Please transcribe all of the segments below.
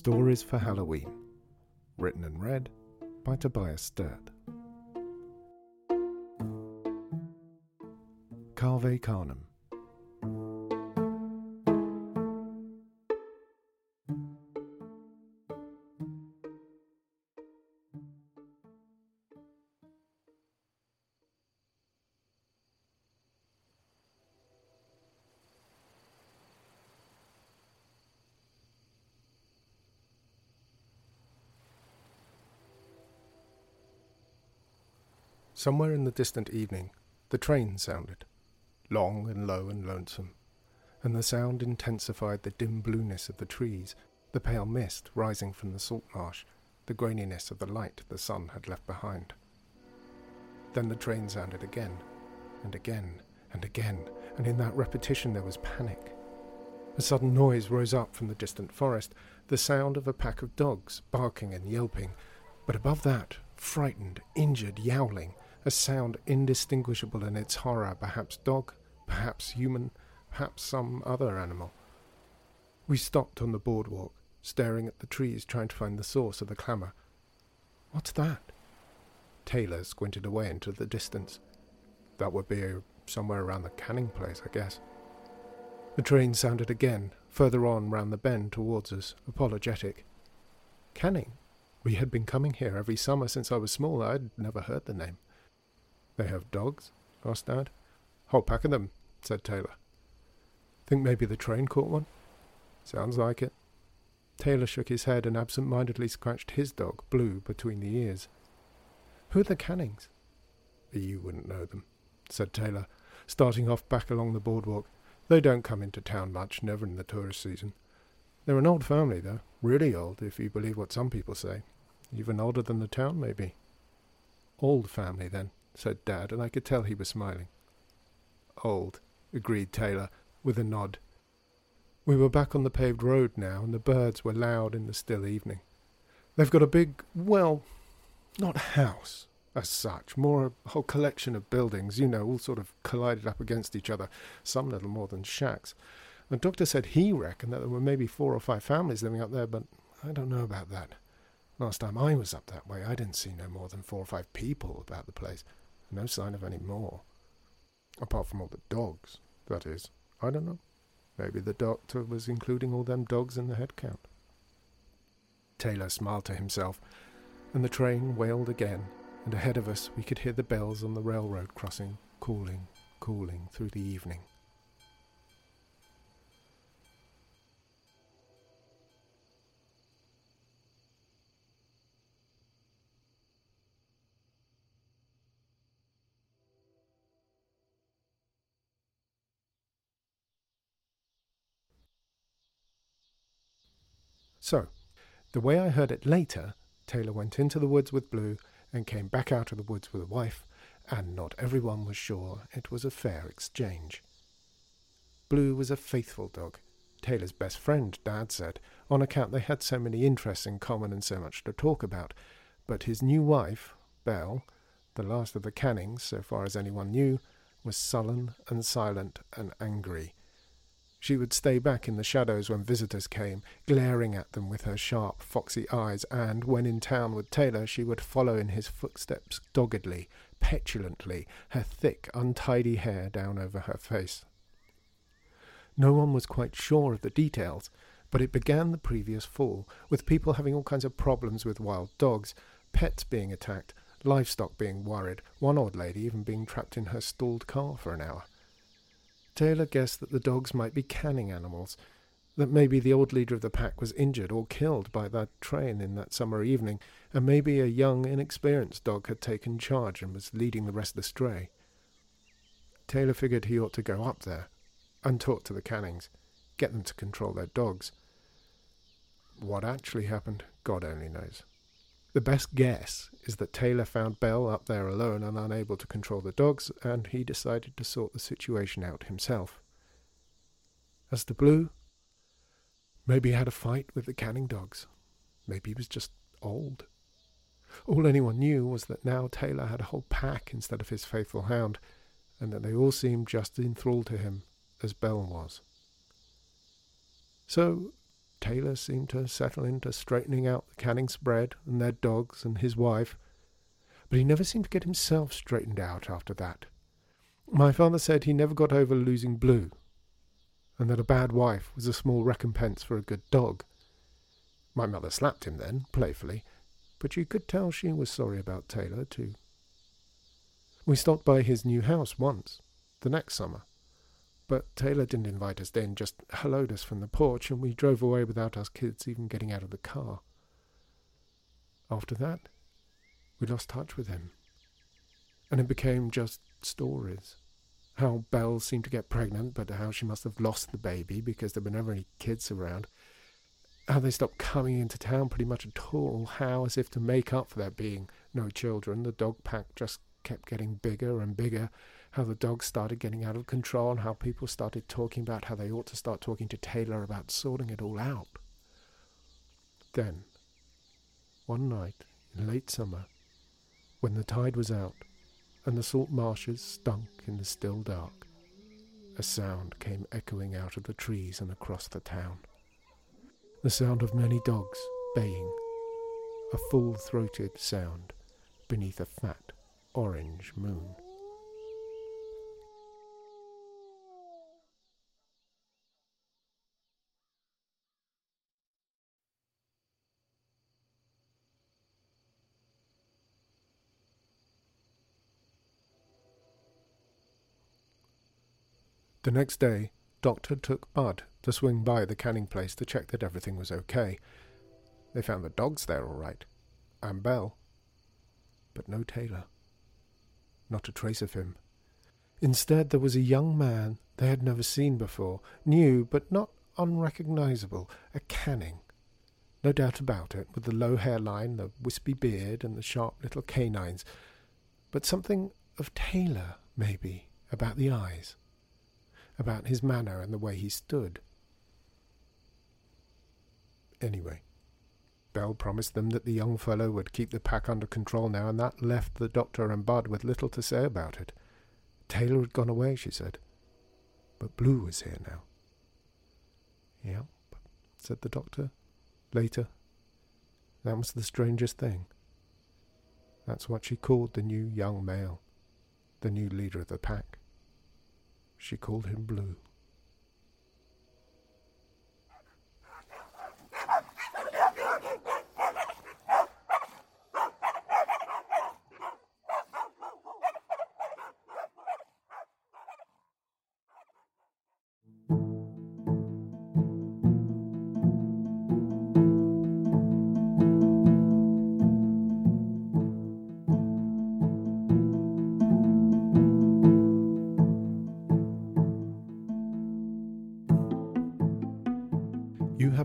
Stories for Halloween. Written and read by Tobias Sturt. Cave Canem. Somewhere in the distant evening, the train sounded, long and low and lonesome, and the sound intensified the dim blueness of the trees, the pale mist rising from the salt marsh, the graininess of the light the sun had left behind. Then the train sounded again, and again, and again, and in that repetition there was panic. A sudden noise rose up from the distant forest, the sound of a pack of dogs barking and yelping, but above that, frightened, injured yowling, a sound indistinguishable in its horror, perhaps dog, perhaps human, perhaps some other animal. We stopped on the boardwalk, staring at the trees, trying to find the source of the clamour. What's that? Taylor squinted away into the distance. That would be somewhere around the Canning place, I guess. The train sounded again, further on round the bend towards us, apologetic. Canning? We had been coming here every summer since I was small. I'd never heard the name. They have dogs? asked Dad. Whole pack of them, said Taylor. Think maybe the train caught one? Sounds like it. Taylor shook his head and absent mindedly scratched his dog, Blue, between the ears. Who are the Cannings? You wouldn't know them, said Taylor, starting off back along the boardwalk. They don't come into town much, never in the tourist season. They're an old family, though, really old, if you believe what some people say. Even older than the town, maybe. Old family, then, said Dad, and I could tell he was smiling. Old, agreed Taylor, with a nod. We were back on the paved road now, and the birds were loud in the still evening. They've got a big, well, not house as such, more a whole collection of buildings, you know, all sort of collided up against each other, some little more than shacks. The doctor said he reckoned that there were maybe four or five families living up there, but I don't know about that. Last time I was up that way, I didn't see no more than four or five people about the place. No sign of any more. Apart from all the dogs, that is. I don't know. Maybe the doctor was including all them dogs in the head count. Taylor smiled to himself, and the train wailed again, and ahead of us we could hear the bells on the railroad crossing calling, calling through the evening. So, the way I heard it later, Taylor went into the woods with Blue and came back out of the woods with a wife, and not everyone was sure it was a fair exchange. Blue was a faithful dog, Taylor's best friend, Dad said, on account they had so many interests in common and so much to talk about. But his new wife, Belle, the last of the Cannings, so far as anyone knew, was sullen and silent and angry, she would stay back in the shadows when visitors came, glaring at them with her sharp, foxy eyes, and, when in town with Taylor, she would follow in his footsteps doggedly, petulantly, her thick, untidy hair down over her face. No one was quite sure of the details, but it began the previous fall, with people having all kinds of problems with wild dogs, pets being attacked, livestock being worried, one old lady even being trapped in her stalled car for an hour. Taylor guessed that the dogs might be canning animals, that maybe the old leader of the pack was injured or killed by that train in that summer evening, and maybe a young, inexperienced dog had taken charge and was leading the rest astray. Taylor figured he ought to go up there and talk to the Cannings, get them to control their dogs. What actually happened, God only knows. The best guess is that Taylor found Belle up there alone and unable to control the dogs, and he decided to sort the situation out himself. As to Blue, maybe he had a fight with the Canning dogs. Maybe he was just old. All anyone knew was that now Taylor had a whole pack instead of his faithful hound, and that they all seemed just enthralled to him as Belle was. So Taylor seemed to settle into straightening out the canning spread and their dogs and his wife, but he never seemed to get himself straightened out after that. My father said he never got over losing Blue, and that a bad wife was a small recompense for a good dog. My mother slapped him then, playfully, but you could tell she was sorry about Taylor, too. We stopped by his new house once, the next summer, but Taylor didn't invite us then, just helloed us from the porch, and we drove away without us kids even getting out of the car. After that, we lost touch with him, and it became just stories. How Belle seemed to get pregnant, but how she must have lost the baby because there were never any kids around how they stopped coming into town pretty much at all. How, as if to make up for there being no children, the dog pack just kept getting bigger and bigger. How the dogs started getting out of control, and how people started talking about how they ought to start talking to Taylor about sorting it all out. Then, one night in late summer, when the tide was out and the salt marshes stunk in the still dark, a sound came echoing out of the trees and across the town the sound of many dogs baying, a full throated sound beneath a fat orange moon. The next day, Doctor took Bud to swing by the canning place to check that everything was okay. They found the dogs there all right, and Belle, but no Taylor. Not a trace of him. Instead, there was a young man they had never seen before, new but not unrecognizable, a Canning. No doubt about it, with the low hairline, the wispy beard, and the sharp little canines. But something of Taylor, maybe, about the eyes about his manner and the way he stood. Anyway, Belle promised them that the young fellow would keep the pack under control now, and that left the doctor and Bud with little to say about it. Taylor had gone away, she said, but Blue was here now. Yep, said the doctor, later. That was the strangest thing. That's what she called the new young male, the new leader of the pack. She called him Blue.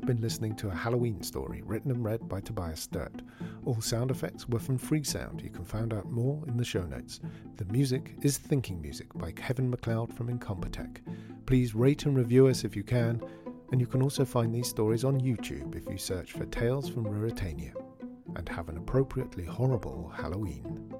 Been listening to a Halloween story written and read by Tobias Sturt. All sound effects were from Freesound. You can find out more in the show notes. The music is Thinking Music by Kevin MacLeod from Incompetech. Please rate and review us if you can, and you can also find these stories on YouTube if you search for Tales from Ruritania. And have an appropriately horrible Halloween.